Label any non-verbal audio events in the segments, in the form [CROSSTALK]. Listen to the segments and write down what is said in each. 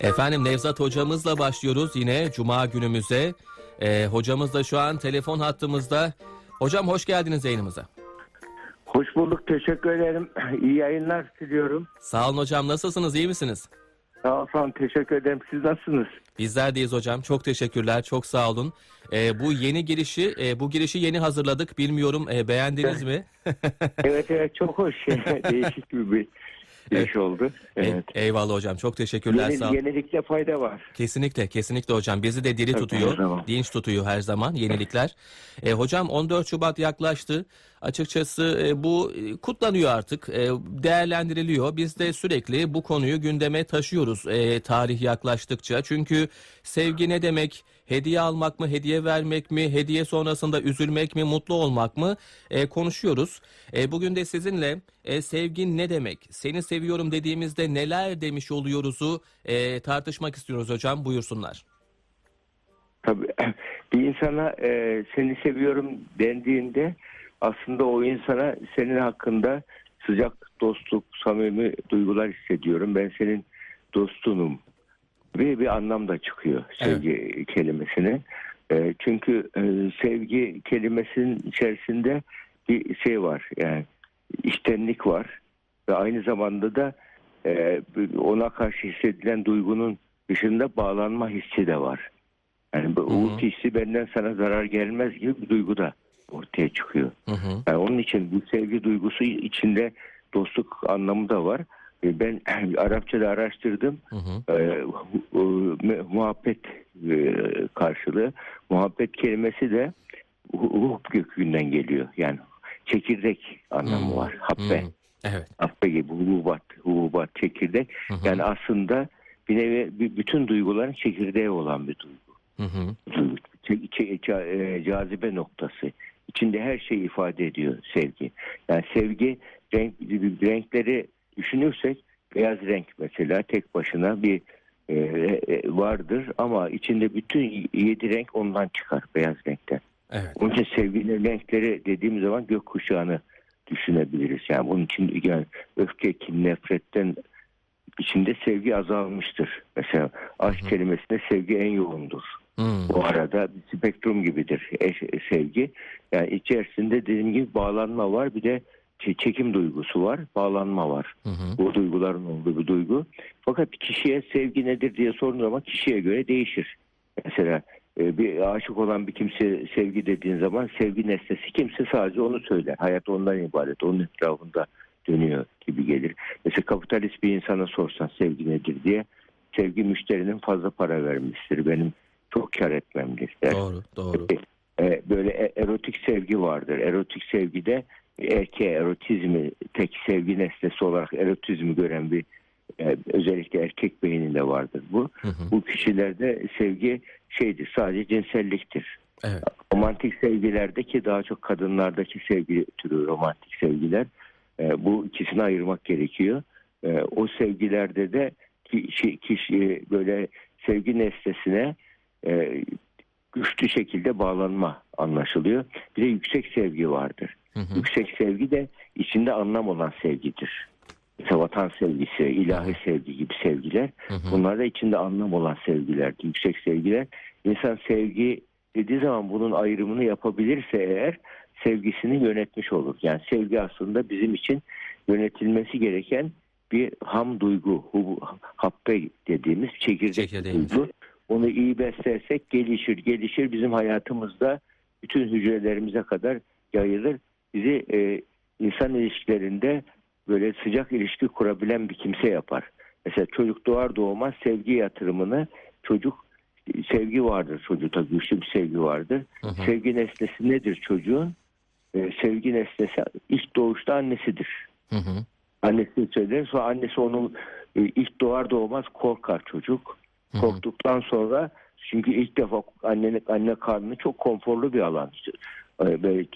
Efendim Nevzat hocamızla başlıyoruz yine Cuma günümüze. Ee, hocamız da şu an telefon hattımızda. Hocam hoş geldiniz yayınımıza. Hoş bulduk. Teşekkür ederim. [CLEARS THROAT] İyi yayınlar diliyorum. Sağ olun hocam nasılsınız iyi misiniz? Sağ olun. Teşekkür ederim. Siz nasılsınız? Bizler deyiz hocam. Çok teşekkürler. Çok sağ olun. Ee, bu yeni girişi, e, bu girişi yeni hazırladık. Bilmiyorum e, beğendiniz mi? [LAUGHS] evet evet çok hoş. [LAUGHS] Değişik bir, bir iş oldu. Evet. E- eyvallah hocam. Çok teşekkürler. Yeni, sağ olun. yenilikte fayda var. Kesinlikle, kesinlikle hocam. Bizi de diri tutuyor, dinç tutuyor her zaman yenilikler. E, hocam 14 Şubat yaklaştı. Açıkçası e, bu e, kutlanıyor artık, e, değerlendiriliyor. Biz de sürekli bu konuyu gündeme taşıyoruz e, tarih yaklaştıkça. Çünkü sevgi ne demek? Hediye almak mı, hediye vermek mi, hediye sonrasında üzülmek mi, mutlu olmak mı E, konuşuyoruz. E, bugün de sizinle e, sevgi ne demek, seni seviyorum dediğimizde neler demiş oluyoruzu e, tartışmak istiyoruz hocam. Buyursunlar. Tabii [CLEARS THROAT] bir insana e, seni seviyorum dendiğinde aslında o insana senin hakkında sıcak dostluk, samimi duygular hissediyorum. Ben senin dostunum ve bir anlam da çıkıyor sevgi kelimesine. E, çünkü e, sevgi kelimesinin içerisinde bir şey var yani içtenlik var ve aynı zamanda da e, ona karşı hissedilen duygunun dışında bağlanma hissi de var. Yani bu Hı hı. umut hissi benden sana zarar gelmez gibi bir duygu da ortaya çıkıyor. Hı hı. Yani onun için bu sevgi duygusu içinde dostluk anlamı da var. E, Ben [CLEARS THROAT] Arapçada araştırdım. Hı hı. E, e, muhabbet e, karşılığı. Muhabbet kelimesi de hub kökünden geliyor. Yani çekirdek anlamı Hmm. var. Habbe. Hı. Evet. Habbe gibi hububat, hububat, çekirdek. Hı hı. Yani aslında bir nevi bütün duyguların çekirdeği olan bir duygu. Hı hı. Ca- e, cazibe noktası. İçinde her şeyi ifade ediyor sevgi. Yani sevgi renk, renkleri düşünürsek beyaz renk mesela tek başına bir e, e, vardır ama içinde bütün yedi renk ondan çıkar beyaz renkten. Evet. Onun için sevginin renkleri dediğim zaman gökkuşağını düşünebiliriz. Yani bunun için yani öfke, kin, nefretten içinde sevgi azalmıştır. Mesela aşk kelimesinde sevgi en yoğundur. Hı. Bu arada bir spektrum gibidir eş, sevgi. Yani içerisinde dediğim gibi bağlanma var bir de çekim duygusu var, bağlanma var. Hı hı. Bu duyguların olduğu bir duygu. Fakat kişiye sevgi nedir diye sorduğun zaman kişiye göre değişir. Mesela e, bir aşık olan bir kimse sevgi dediğin zaman sevgi nesnesi kimse sadece onu söyler. Hayat ondan ibaret, onun etrafında dönüyor gibi gelir. Mesela kapitalist bir insana sorsan sevgi nedir diye sevgi müşterinin fazla para vermiştir. Benim çok kar etmemdir der. Doğru, doğru. E, böyle e- erotik sevgi vardır. Erotik sevgide erkeğe erotizmi tek sevgi nesnesi olarak erotizmi gören bir e, özellikle erkek beyninde vardır bu. Hı hı. Bu kişilerde sevgi şeydir sadece cinselliktir. Evet. Romantik sevgilerdeki daha çok kadınlardaki sevgi türü romantik sevgiler e, bu ikisini ayırmak gerekiyor. E, o sevgilerde de kişi, kişi böyle sevgi nesnesine e, güçlü şekilde bağlanma anlaşılıyor. Bir de yüksek sevgi vardır. Hı hı. Yüksek sevgi de içinde anlam olan sevgidir. Mesela vatan sevgisi, ilahi sevgi gibi sevgiler. Hı hı. Bunlar da içinde anlam olan sevgiler, yüksek sevgiler. İnsan sevgi dediği zaman bunun ayrımını yapabilirse eğer sevgisini yönetmiş olur. Yani sevgi aslında bizim için yönetilmesi gereken bir ham duygu, hu- habbe dediğimiz çekirdek duygu. Onu iyi beslersek gelişir, gelişir bizim hayatımızda bütün hücrelerimize kadar yayılır. Bizi e, insan ilişkilerinde böyle sıcak ilişki kurabilen bir kimse yapar. Mesela çocuk doğar doğmaz sevgi yatırımını çocuk sevgi vardır çocukta güçlü bir sevgi vardır. Hı hı. Sevgi nesnesi nedir çocuğun? Ee, sevgi nesnesi ilk doğuşta annesidir. Hı hı. Annesi söyler sonra annesi onu e, ilk doğar doğmaz korkar çocuk. Korktuktan sonra çünkü ilk defa annenin anne karnı çok konforlu bir alan. Ee, Böyle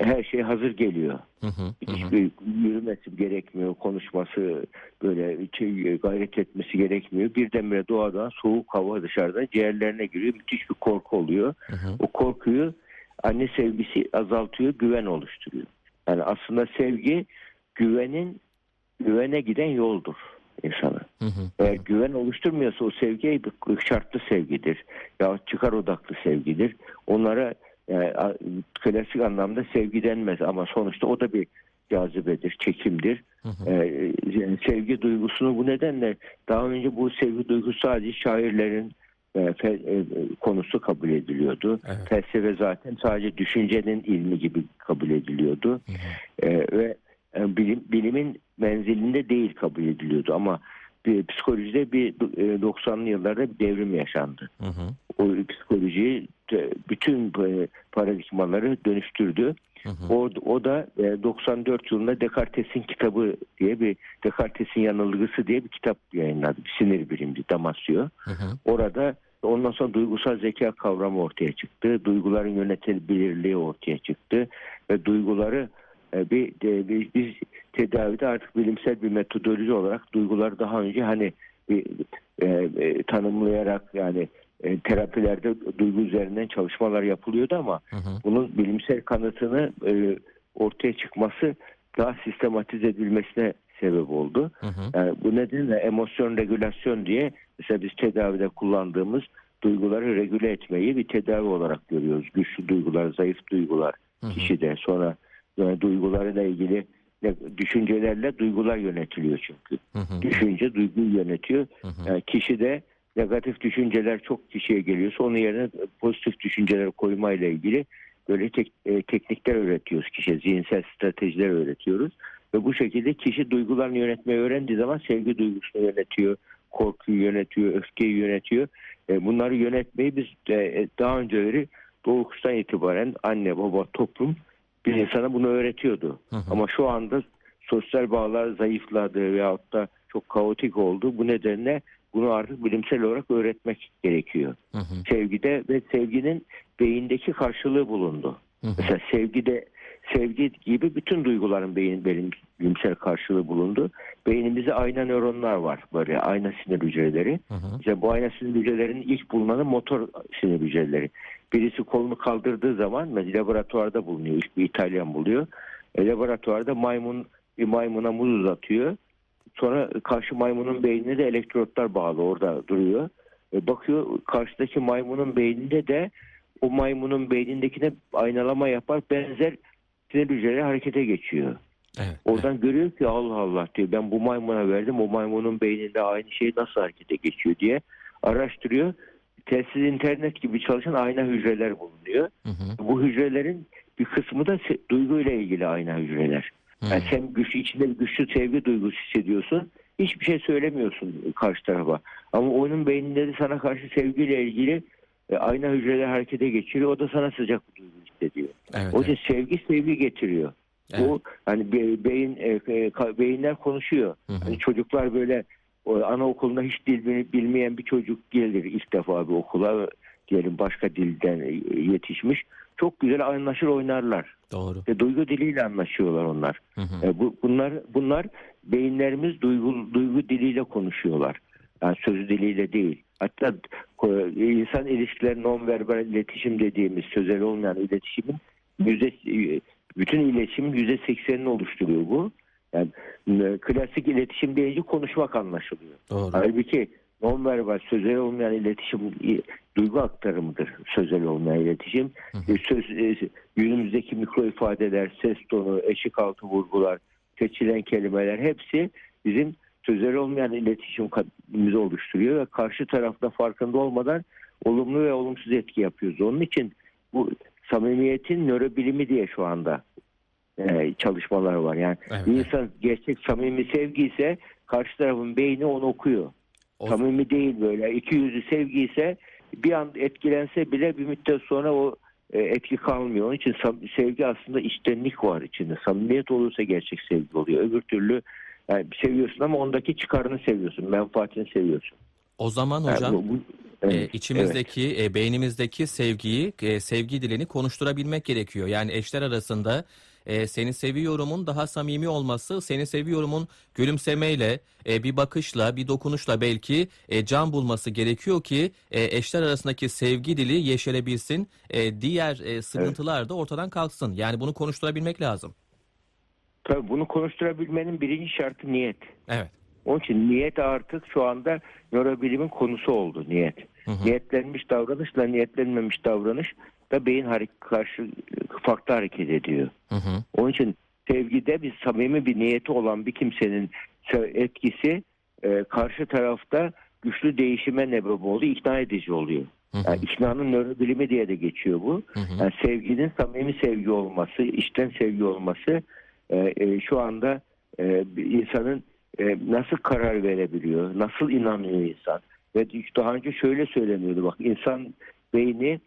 her şey hazır geliyor. Hı hı. Hı hı. Hiçbir yürümesi gerekmiyor, konuşması böyle şey, gayret etmesi gerekmiyor. Birdenbire doğadan soğuk hava dışarıdan ciğerlerine giriyor. Müthiş bir korku oluyor. Hı hı. O korkuyu anne sevgisi azaltıyor, güven oluşturuyor. Yani aslında sevgi güvenin güvene giden yoldur insana. Hı hı. Eğer güven oluşturmuyorsa o sevgi bir şartlı sevgidir. Ya çıkar odaklı sevgidir. Onlara e, klasik anlamda sevgi denmez ama sonuçta o da bir cazibedir, çekimdir. Hı hı. E, yani sevgi duygusunu bu nedenle daha önce bu sevgi duygusu sadece şairlerin e, fe- e, konusu kabul ediliyordu. Evet. Felsefe zaten sadece düşüncenin ilmi gibi kabul ediliyordu. Hı hı. E, ve bilim, bilimin menzilinde değil kabul ediliyordu ama bir, psikolojide bir e, 90'lı yıllarda bir devrim yaşandı. Hı hı. O psikolojiyi bütün e, paradigmaları dönüştürdü. Hı hı. O, o da e, 94 yılında Descartes'in kitabı diye bir Descartes'in yanılgısı diye bir kitap yayınladı. Bir sinir bilimci Damasio. Hı hı. Orada ondan sonra duygusal zeka kavramı ortaya çıktı. Duyguların yönetilebilirliği ortaya çıktı ve duyguları e, bir, de- bir- biz tedavide artık bilimsel bir metodoloji olarak duyguları daha önce hani bir, e, e, tanımlayarak yani e, terapilerde duygu üzerinden çalışmalar yapılıyordu ama Hı hı. bunun bilimsel kanıtını e, ortaya çıkması daha sistematize edilmesine sebep oldu. Hı hı. Yani bu nedenle emosyon regülasyon diye mesela biz tedavide kullandığımız duyguları regüle etmeyi bir tedavi olarak görüyoruz. Güçlü duygular, zayıf duygular Hı hı. kişide. Sonra yani duygularıyla ilgili düşüncelerle duygular yönetiliyor çünkü. Hı hı. Düşünce duyguyu yönetiyor. Hı hı. Yani kişide negatif düşünceler çok kişiye geliyorsa onun yerine pozitif düşünceler koymayla ilgili böyle tek- e, teknikler öğretiyoruz kişiye. Zihinsel stratejiler öğretiyoruz. Ve bu şekilde kişi duygularını yönetmeyi öğrendiği zaman sevgi duygusunu yönetiyor, korkuyu yönetiyor, öfkeyi yönetiyor. E, bunları yönetmeyi biz de, e, daha önceleri doğuştan itibaren anne, baba, toplum bir insana bunu öğretiyordu. Hı hı. Ama şu anda sosyal bağlar zayıfladı veyahut da çok kaotik oldu. Bu nedenle bunu artık bilimsel olarak öğretmek gerekiyor. Hı hı. Sevgide ve sevginin beyindeki karşılığı bulundu. Hı hı. Mesela sevgide sevgi gibi bütün duyguların beyin, beyin bilimsel karşılığı bulundu. Beynimizde ayna nöronlar var böyle ayna sinir hücreleri. Hı hı. İşte bu ayna sinir hücrelerinin ilk bulunanı motor sinir hücreleri. Birisi kolunu kaldırdığı zaman laboratuvarda bulunuyor. Bir İtalyan buluyor. E, laboratuvarda maymun bir maymuna muz uzatıyor. Sonra karşı maymunun beynine de elektrotlar bağlı orada duruyor. E, bakıyor karşıdaki maymunun beyninde de o maymunun beynindekine aynalama yapar benzer sinir hücreleri harekete geçiyor. Evet. Oradan görüyor ki Allah Allah diyor ben bu maymuna verdim o maymunun beyninde aynı şey nasıl harekete geçiyor diye araştırıyor. Telsiz internet gibi çalışan ayna hücreler bulunuyor. Hı hı. Bu hücrelerin bir kısmı da duyguyla ilgili ayna hücreler. Hı Yani sen güç, içinde bir güçlü sevgi duygusu hissediyorsun. Hiçbir şey söylemiyorsun karşı tarafa. Ama onun beyninde de sana karşı sevgiyle ilgili e, ayna hücreler harekete geçiriyor. O da sana sıcak bir duygu hissediyor. Evet. O evet. yüzden sevgi sevgi getiriyor. Evet. Bu hani be- beyin e, e, beyinler konuşuyor. Hı hı. Hani çocuklar böyle o anaokulunda hiç dil bil- bilmeyen bir çocuk gelir ilk defa bir okula diyelim başka dilden yetişmiş. Çok güzel anlaşır oynarlar. Doğru. Ve duygu diliyle anlaşıyorlar onlar. Hı hı. E, bu, bunlar bunlar beyinlerimiz duygu duygu diliyle konuşuyorlar. Yani sözü diliyle değil. Hatta insan ilişkileri nonverbal iletişim dediğimiz sözel olmayan iletişimin yüzde bütün iletişimin yüzde seksenini oluşturuyor bu. Yani klasik iletişim deyince konuşmak anlaşılıyor. Doğru. Halbuki nonverbal sözel olmayan iletişim duygu aktarımıdır. Sözel olmayan iletişim. Hı E, Söz, e, yüzümüzdeki mikro ifadeler, ses tonu, eşik altı vurgular, seçilen kelimeler hepsi bizim sözel olmayan iletişimimizi oluşturuyor ve karşı tarafta farkında olmadan olumlu ve olumsuz etki yapıyoruz. Onun için bu samimiyetin nörobilimi diye şu anda e, çalışmalar var. Yani Evet. bir insan gerçek samimi sevgi ise karşı tarafın beyni onu okuyor. O- Samimi değil böyle. İki yüzlü sevgi ise bir an etkilense bile bir müddet sonra o e, etki kalmıyor. Onun için sevgi aslında içtenlik var içinde. Samimiyet olursa gerçek sevgi oluyor. Öbür türlü yani seviyorsun ama ondaki çıkarını seviyorsun. Menfaatini seviyorsun. O zaman Yani hocam bu- bu- e, evet, içimizdeki, e, beynimizdeki sevgiyi, e, sevgi dilini konuşturabilmek gerekiyor. Yani eşler arasında e, seni seviyorumun daha samimi olması, seni seviyorumun gülümsemeyle, e, bir bakışla, bir dokunuşla belki e, can bulması gerekiyor ki e, eşler arasındaki sevgi dili yeşerebilsin, e, diğer e, sıkıntılar da ortadan kalksın. Yani bunu konuşturabilmek lazım. Tabii bunu konuşturabilmenin birinci şartı niyet. Evet. Onun için niyet artık şu anda nörobilimin konusu oldu niyet. Hı hı. Niyetlenmiş davranışla niyetlenmemiş davranış da beyin hareket karşı farklı hareket ediyor. Hı hı. Onun için sevgide bir samimi bir niyeti olan bir kimsenin se- etkisi e, karşı tarafta güçlü değişime nebep oluyor, ikna edici oluyor. Hı hı. Yani iknanın nörobilimi diye de geçiyor bu. Hı hı. Yani sevginin samimi sevgi olması, içten sevgi olması e, e, şu anda e, insanın e, nasıl karar verebiliyor, nasıl inanıyor insan. Ve daha önce şöyle söyleniyordu bak insan beyni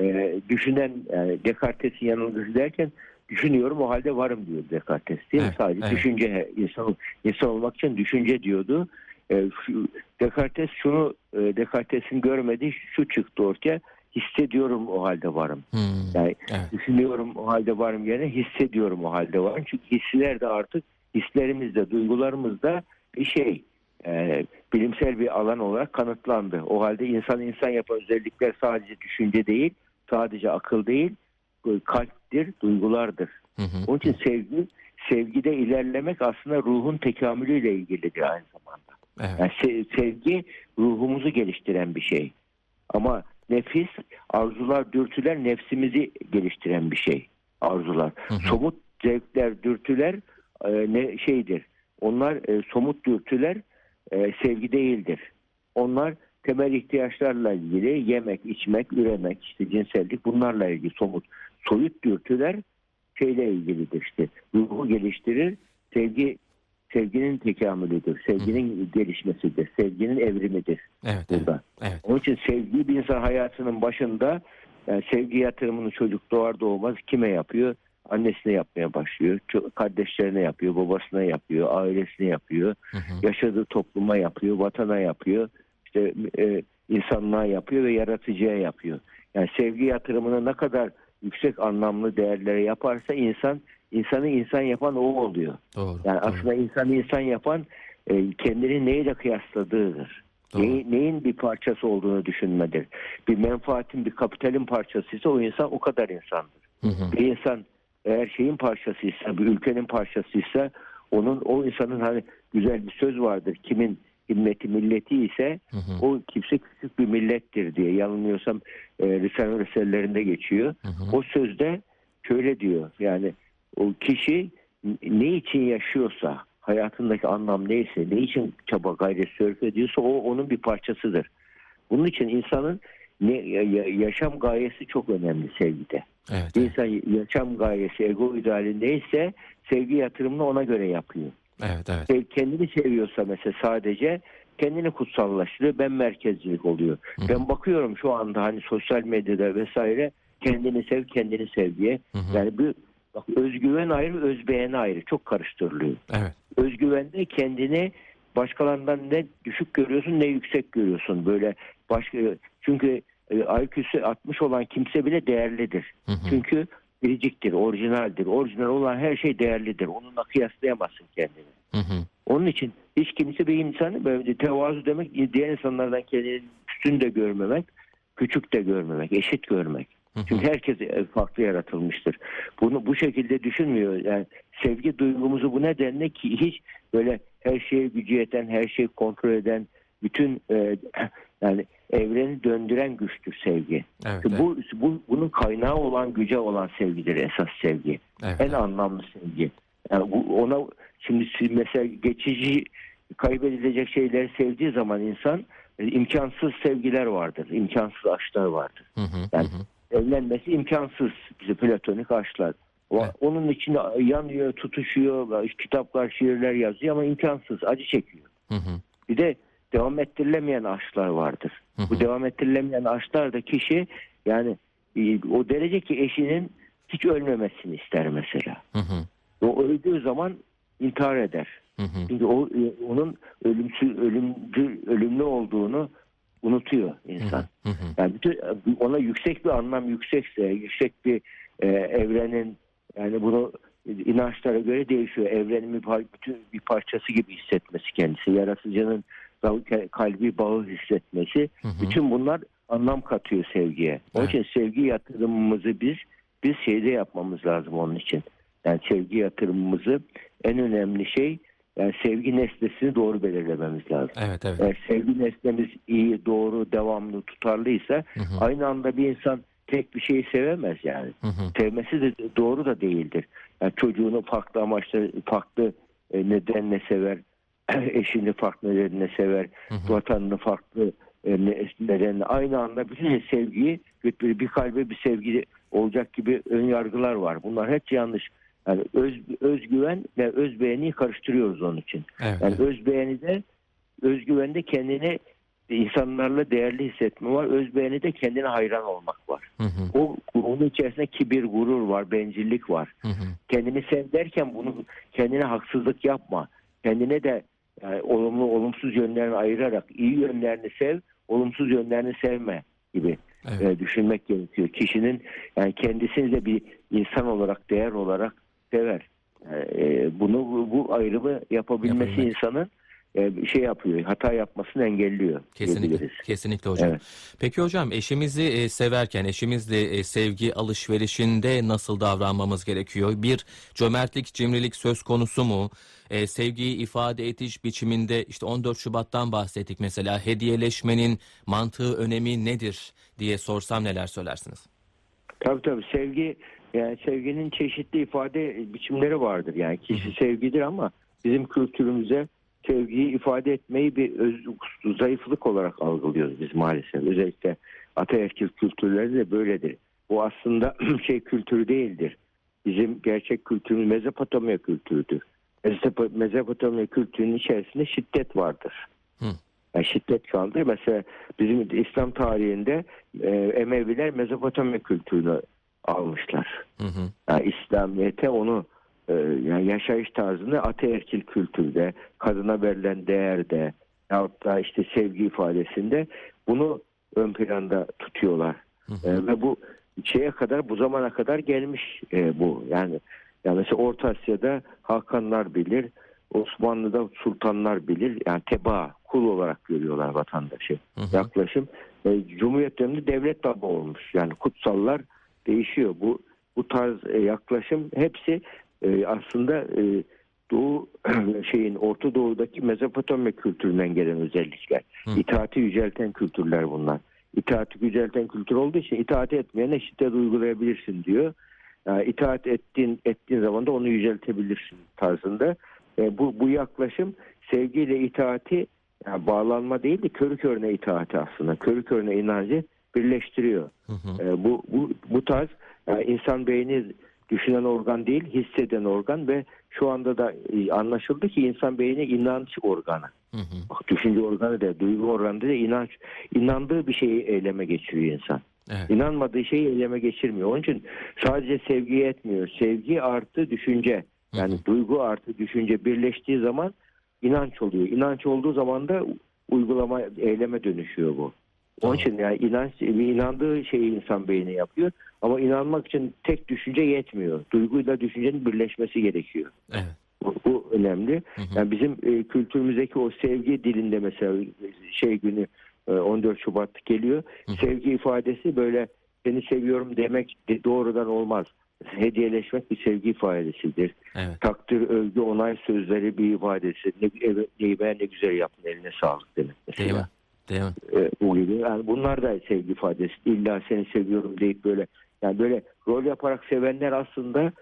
e, düşünen yani Descartes'in yanılgısı derken düşünüyorum o halde varım diyor Descartes değil mi? Evet, Sadece evet. düşünce insan, insan olmak için düşünce diyordu. E, şu, Descartes şunu e, Descartes'in görmediği şu çıktı ortaya hissediyorum o halde varım. Hı. Yani Evet. düşünüyorum o halde varım yerine hissediyorum o halde varım. Çünkü hisler de artık hislerimizde, duygularımızda bir şey e, bilimsel bir alan olarak kanıtlandı. O halde insan insan yapan özellikler sadece düşünce değil, sadece akıl değil, kalptir, duygulardır. Hı hı. Onun için sevgi, sevgide ilerlemek aslında ruhun tekamülüyle ilgilidir aynı zamanda. Evet. Yani se- sevgi ruhumuzu geliştiren bir şey. Ama nefis, arzular, dürtüler nefsimizi geliştiren bir şey. Arzular. Hı hı. Somut zevkler, dürtüler e, ne şeydir. Onlar e, somut dürtüler e, sevgi değildir. Onlar temel ihtiyaçlarla ilgili yemek, içmek, üremek, işte cinsellik bunlarla ilgili somut. Soyut dürtüler şeyle ilgilidir işte. Ruhu geliştirir. Sevgi sevginin tekamülüdür. Sevginin gelişmesidir. Sevginin evrimidir Evet. Evet. burada. Evet. Onun için sevgi bir insan hayatının başında yani sevgi yatırımını çocuk doğar doğmaz kime yapıyor? Annesine yapmaya başlıyor. Kardeşlerine yapıyor, babasına yapıyor, ailesine yapıyor. Hı hı. Yaşadığı topluma yapıyor, vatana yapıyor. İşte e, insanlığa yapıyor ve yaratıcıya yapıyor. Yani sevgi yatırımını ne kadar yüksek anlamlı değerlere yaparsa insan insanı insan yapan o oluyor. Doğru. Yani doğru. aslında insanı insan yapan e, kendini neyle kıyasladığıdır. Doğru. Neyin, neyin bir parçası olduğunu düşünmedir. Bir menfaatin, bir kapitalin parçasıysa o insan o kadar insandır. Hı hı. Bir insan eğer şeyin parçasıysa, bir ülkenin parçasıysa onun o insanın hani güzel bir söz vardır. Kimin himmeti milleti ise Hı hı. o kimse küçük bir millettir diye yanılmıyorsam e, Risale Risalelerinde geçiyor. Hı hı. O sözde şöyle diyor yani o kişi ne için yaşıyorsa hayatındaki anlam neyse ne için çaba gayret sörf ediyorsa o onun bir parçasıdır. Bunun için insanın ne ya- ya- yaşam gayesi çok önemli sevgide. Evet. insan yaşam gayesi ego idealindeyse sevgi yatırımını ona göre yapıyor. Evet. evet. Kendini seviyorsa mesela sadece kendini kutsallaştırıyor. Ben merkezcilik oluyor. Hı hı. Ben bakıyorum şu anda hani sosyal medyada vesaire kendini sev kendini sev diye. Hı hı. Yani bir bak özgüven ayrı özbeğen ayrı çok karıştırılıyor. Evet. Özgüvende kendini başkalarından ne düşük görüyorsun ne yüksek görüyorsun. Böyle başka çünkü e, IQ'su 60 olan kimse bile değerlidir. Hı hı. Çünkü biriciktir, orijinaldir. Orijinal olan her şey değerlidir. Onunla kıyaslayamazsın kendini. Hı hı. Onun için hiç kimse bir insanı böyle tevazu demek diğer insanlardan kendini üstün de görmemek, küçük de görmemek, eşit görmek. Hı hı. Çünkü herkes e, farklı yaratılmıştır. Bunu bu şekilde düşünmüyor. Yani sevgi duygumuzu bu nedenle ki hiç böyle her şeye gücü yeten, her şeyi kontrol eden, bütün e, [CLEARS THROAT] yani evreni döndüren güçtür sevgi. Evet. Bu, bu bunun kaynağı olan güce olan sevgidir esas sevgi. Evet. En anlamlı sevgi. Yani bu ona şimdi mesela geçici kaybedilecek şeyleri sevdiği zaman insan e, imkansız sevgiler vardır. imkansız aşklar vardır. Hı hı. Yani Hı evlenmesi imkansız bize platonik aşklar. Evet. Onun içinde yanıyor, tutuşuyor, kitaplar, şiirler yazıyor ama imkansız, acı çekiyor. Hı hı. Bir de devam ettirilemeyen aşklar vardır. Hı hı. Bu devam ettirilemeyen aşklar da kişi yani e, o derece ki eşinin hiç ölmemesini ister mesela. Hı hı. O öldüğü zaman intihar eder. Hı hı. Çünkü o e, onun ölümsüz ölümcül ölümlü olduğunu unutuyor insan. Hı hı. Yani bütün ona yüksek bir anlam yüksekse, yüksek bir e, evrenin yani bunu inançlara göre değişiyor. Evrenin bir, par- bütün bir parçası gibi hissetmesi kendisi. Yaratıcının kalbi bağı hissetmesi. Hı hı. Bütün bunlar anlam katıyor sevgiye. Onun Evet. için sevgi yatırımımızı biz biz şeyde yapmamız lazım onun için. Yani sevgi yatırımımızı en önemli şey yani sevgi nesnesini doğru belirlememiz lazım. Evet evet. Eğer sevgi nesnemiz iyi, doğru, devamlı, tutarlıysa Hı hı. aynı anda bir insan tek bir şeyi sevemez yani. Hı hı. Sevmesi de doğru da değildir. Yani çocuğunu farklı amaçla, farklı e, nedenle sever, [CLEARS THROAT] eşini farklı nedenle sever, Hı hı. vatanını farklı e, ne- nedenle aynı anda bütün sevgiyi bir, bir kalbe bir sevgi olacak gibi ön yargılar var. Bunlar hep yanlış. Yani öz, özgüven ve özbeğeni karıştırıyoruz onun için. Evet, Yani özbeğeni de özgüvende kendini insanlarla değerli hissetme var. Özbeğeni de kendine hayran olmak var. Hı hı. O onun içerisinde kibir, gurur var, bencillik var. Hı hı. Kendini sev derken bunu kendine haksızlık yapma. Kendine de yani olumlu olumsuz yönlerini ayırarak iyi yönlerini sev, olumsuz yönlerini sevme gibi Evet. e, düşünmek gerekiyor. Kişinin yani kendisini de bir insan olarak, değer olarak sever. E, bunu bu, bu ayrımı yapabilmesi Yapabilmek. insanın e, şey yapıyor, hata yapmasını engelliyor. Kesinlikle, diyebiliriz. kesinlikle hocam. Evet. Peki hocam eşimizi e, severken, eşimizle e, sevgi alışverişinde nasıl davranmamız gerekiyor? Bir cömertlik, cimrilik söz konusu mu? E, sevgiyi ifade ediş biçiminde işte 14 Şubat'tan bahsettik mesela hediyeleşmenin mantığı, önemi nedir diye sorsam neler söylersiniz? Tabii tabii sevgi yani sevginin çeşitli ifade biçimleri vardır. Yani kişi sevgidir ama bizim kültürümüze sevgiyi ifade etmeyi bir öz, zayıflık olarak algılıyoruz biz maalesef. Özellikle ataerkil kültürleri de böyledir. Bu aslında [CLEARS THROAT] şey kültürü değildir. Bizim gerçek kültürümüz Mezopotamya kültürüdür. Mezopo- Mezopotamya kültürünün içerisinde şiddet vardır. Hı. Yani şiddet vardır. Mesela bizim İslam tarihinde e, Emeviler Mezopotamya kültürünü almışlar. Hı hı. Yani İslamiyet'e onu yani yaşayış tarzını ataerkil kültürde, kadına verilen değerde yahut da işte sevgi ifadesinde bunu ön planda tutuyorlar. Hı hı. E, ve bu şeye kadar bu zamana kadar gelmiş e, bu. Yani yani mesela Orta Asya'da Hakanlar bilir, Osmanlı'da sultanlar bilir. Yani teba, kul olarak görüyorlar vatandaşı. Hı hı. Yaklaşım. E, Cumhuriyet döneminde devlet baba olmuş. Yani kutsallar değişiyor. Bu bu tarz e, yaklaşım hepsi e, aslında e, Doğu [CLEARS THROAT] şeyin Orta Doğu'daki Mezopotamya kültüründen gelen özellikler. Hı. İtaati yücelten kültürler bunlar. İtaati yücelten kültür olduğu için itaat etmeyene şiddet uygulayabilirsin diyor. Yani itaat ettiğin ettiğin zaman da onu yüceltebilirsin tarzında. E, bu bu yaklaşım sevgiyle itaati yani bağlanma değil de körü körüne itaati aslında. Körü körüne inancı birleştiriyor. Hı hı. E, bu, bu, bu tarz yani insan beyni düşünen organ değil, hisseden organ ve şu anda da e, anlaşıldı ki insan beyni inanç organı. Hı hı. Bak, düşünce organı da, duygu organı da inanç. inandığı bir şeyi eyleme geçiriyor insan. Evet. İnanmadığı şeyi eyleme geçirmiyor. Onun için sadece sevgi yetmiyor. Sevgi artı düşünce. Yani Hı hı. duygu artı düşünce birleştiği zaman inanç oluyor. İnanç olduğu zaman da uygulama, eyleme dönüşüyor bu. Onun için yani inanç, inandığı şeyi insan beyni yapıyor. Ama inanmak için tek düşünce yetmiyor. Duyguyla düşüncenin birleşmesi gerekiyor. Evet. Bu, bu önemli. Hı hı. Yani bizim e, kültürümüzdeki o sevgi dilinde mesela şey günü e, 14 Şubat geliyor. Hı hı. Sevgi ifadesi böyle seni seviyorum demek de- doğrudan olmaz. Hediyeleşmek bir sevgi ifadesidir. Evet. Takdir, övgü, onay sözleri bir ifadesi. Ne, evet, neyime ne güzel yaptın eline sağlık demek mesela. Değil mi? Değil mi? E, bu gibi. Yani bunlar da sevgi ifadesi. İlla seni seviyorum deyip böyle yani böyle rol yaparak sevenler aslında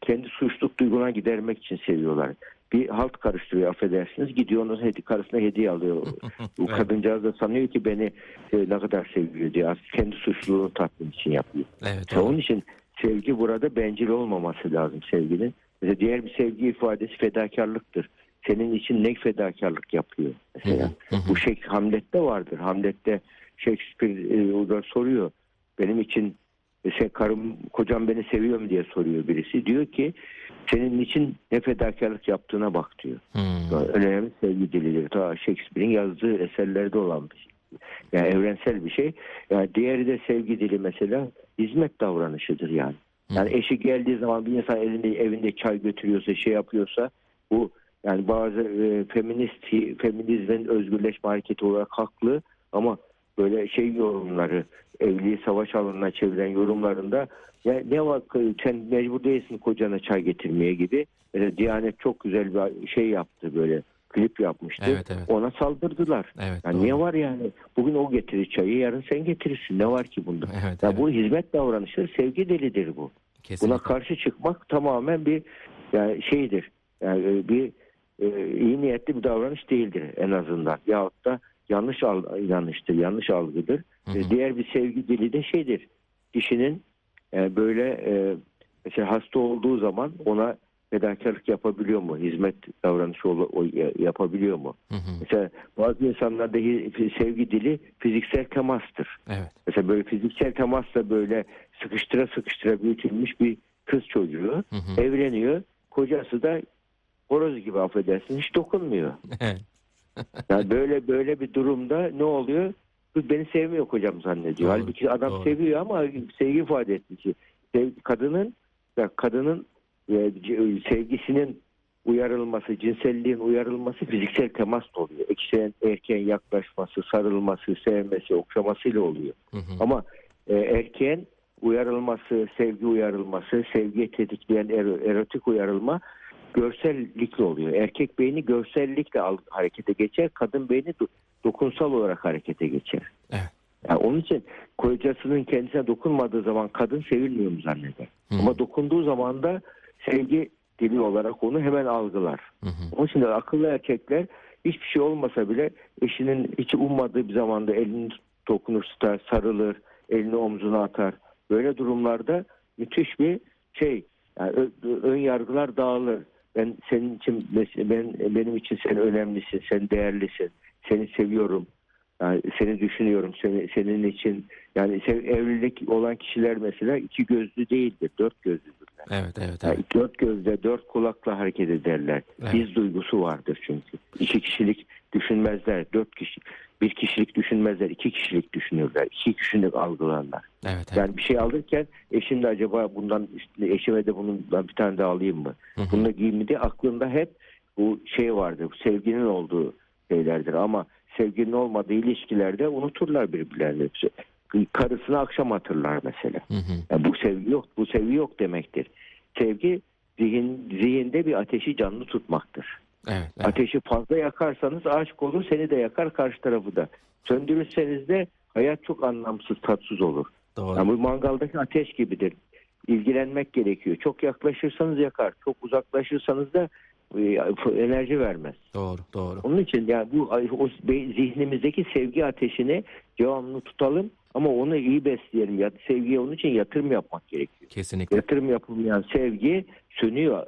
kendi suçluluk duyguna gidermek için seviyorlar. Bir halt karıştırıyor affedersiniz. Gidiyor onun hedi karısına hediye alıyor. [LAUGHS] Bu kadıncağız da sanıyor ki beni e, ne kadar seviyor diye. Aslında kendi suçluluğunu tatmin için yapıyor. Evet. Doğru. onun için sevgi burada bencil olmaması lazım sevginin. Mesela diğer bir sevgi ifadesi fedakarlıktır. Senin için ne fedakarlık yapıyor mesela. Bu şey Hamlet'te vardır. Hamlet'te Shakespeare e, soruyor. Benim için şey, karım kocam beni seviyor mu diye soruyor birisi. Diyor ki senin için ne fedakarlık yaptığına bak diyor. Hı. Önemli sevgi dilidir. Ta Shakespeare'in yazdığı eserlerde olan bir şey. Yani evrensel bir şey. Yani diğeri de sevgi dili mesela hizmet davranışıdır yani. Yani eşi geldiği zaman bir insan elinde evinde çay götürüyorsa şey yapıyorsa bu yani bazı e, feminist feminizmin özgürleşme hareketi olarak haklı ama böyle şey yorumları evliliği savaş alanına çeviren yorumlarında ya ne var sen mecbur değilsin kocana çay getirmeye gibi. Mesela Diyanet çok güzel bir şey yaptı böyle klip yapmıştı. Evet, evet. Ona saldırdılar. Evet, Yani doğru. niye var yani? Bugün o getirir çayı, yarın sen getirirsin. Ne var ki bunda? Evet, ya evet. bu hizmet davranışı sevgi delidir bu. Kesinlikle. Buna karşı çıkmak tamamen bir yani şeydir. Yani e, bir e, iyi niyetli bir davranış değildir en azından. Yahut da yanlış al, inanıştır, yanlış algıdır. Hı hı. Diğer bir sevgi dili de şeydir. Kişinin e, böyle e, mesela hasta olduğu zaman ona fedakarlık yapabiliyor mu? Hizmet davranışı yapabiliyor mu? Hı hı. Mesela bazı insanlarda sevgi dili fiziksel temastır. Evet. Mesela böyle fiziksel temasla böyle sıkıştıra sıkıştıra büyütülmüş bir kız çocuğu Hı hı. evleniyor. Kocası da horoz gibi affedersin hiç dokunmuyor. Yani böyle böyle bir durumda ne oluyor? Kız beni sevmiyor kocam zannediyor. Doğru, Halbuki adam doğru. seviyor ama sevgi ifade etmiş. Sev- Kadının ya kadının e, c- sevgisinin uyarılması, cinselliğin uyarılması fiziksel temas oluyor. Ekşen erkeğin yaklaşması, sarılması, sevmesi, okşamasıyla oluyor. Hı hı. Ama e, erkeğin uyarılması, sevgi uyarılması, sevgiye tetikleyen ero- erotik uyarılma görsellikle oluyor. Erkek beyni görsellikle harekete geçer, kadın beyni do- dokunsal olarak harekete geçer. Evet. Yani onun için kocasının kendisine dokunmadığı zaman kadın sevilmiyor mu zanneder. Hı. Ama dokunduğu zaman da sevgi dili olarak onu hemen algılar. Hı hı. Onun için de akıllı erkekler hiçbir şey olmasa bile eşinin hiç ummadığı bir zamanda elini dokunur, tutar, sarılır, elini omzuna atar. Böyle durumlarda müthiş bir şey, yani ön yargılar dağılır. Ben senin için, ben benim için sen önemlisin, sen değerlisin, seni seviyorum. Yani seni düşünüyorum seni, senin için. Yani sev- evlilik olan kişiler mesela iki gözlü değildir, dört gözlüdürler. Evet, evet, Yani evet. dört gözle, dört kulakla hareket ederler. Evet. Biz duygusu vardır çünkü. İki kişilik düşünmezler. Dört kişi, bir kişilik düşünmezler. iki kişilik düşünürler. İki kişilik algılarlar. Evet, evet. Yani bir şey alırken eşim de acaba bundan eşime de bundan bir tane daha alayım mı? Hı hı. Bununla giyeyim diye aklında hep bu şey vardır. Bu sevginin olduğu şeylerdir ama sevginin olmadığı ilişkilerde unuturlar birbirlerini. Karısını akşam hatırlar mesela. Hı hı. Yani bu sevgi yok, bu sevgi yok demektir. Sevgi zihin, zihinde bir ateşi canlı tutmaktır. Evet, evet. Ateşi fazla yakarsanız aşık olur, seni de yakar karşı tarafı da. Söndürürseniz de hayat çok anlamsız, tatsız olur. Doğru. Yani bu mangaldaki ateş gibidir. İlgilenmek gerekiyor. Çok yaklaşırsanız yakar, çok uzaklaşırsanız da e, enerji vermez. Doğru, doğru. Onun için yani bu o zihnimizdeki sevgi ateşini devamlı tutalım ama onu iyi besleyelim. Ya sevgiye onun için yatırım yapmak gerekiyor. Kesinlikle. Yatırım yapılmayan sevgi sönüyor.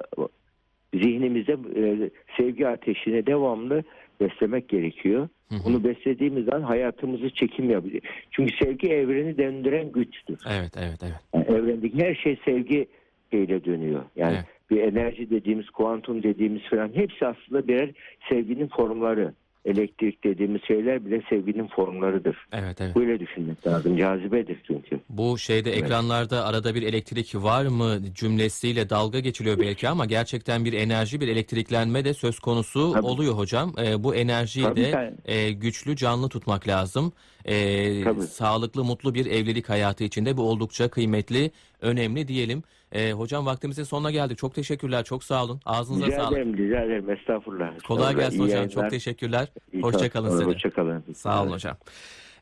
Zihnimizde e, sevgi ateşini devamlı beslemek gerekiyor. Hı hı. Bunu beslediğimiz zaman hayatımızı çekim yapıyor. Çünkü sevgi evreni döndüren güçtür. Evet, evet, evet. Yani evrendeki her şey sevgi ile dönüyor. Yani Evet. bir enerji dediğimiz, kuantum dediğimiz falan hepsi aslında birer sevginin formları. Elektrik dediğimiz şeyler bile sevginin formlarıdır. Evet, evet. Böyle düşünmek lazım. Cazibedir çünkü. Bu şeyde ekranlarda arada bir elektrik var mı cümlesiyle dalga geçiliyor belki ama gerçekten bir enerji, bir elektriklenme de söz konusu Tabii. oluyor hocam. Ee, bu enerjiyi Tabii, de e, güçlü, canlı tutmak lazım. Ee, Tabii. sağlıklı, mutlu bir evlilik hayatı içinde bu oldukça kıymetli, önemli diyelim. Ee, hocam vaktimizin sonuna geldik. Çok teşekkürler, çok sağ olun. Ağzınıza Rica sağlık. ederim, rica ederim. Estağfurullah. Kolay gelsin İyi hocam. yayınlar. Çok teşekkürler. Hoşçakalın size. Hoşçakalın. Sağ olun hocam.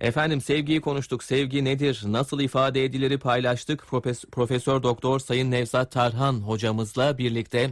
Efendim sevgiyi konuştuk. Sevgi nedir? Nasıl ifade edileri paylaştık. Profes- Profesör Doktor Sayın Nevzat Tarhan hocamızla birlikte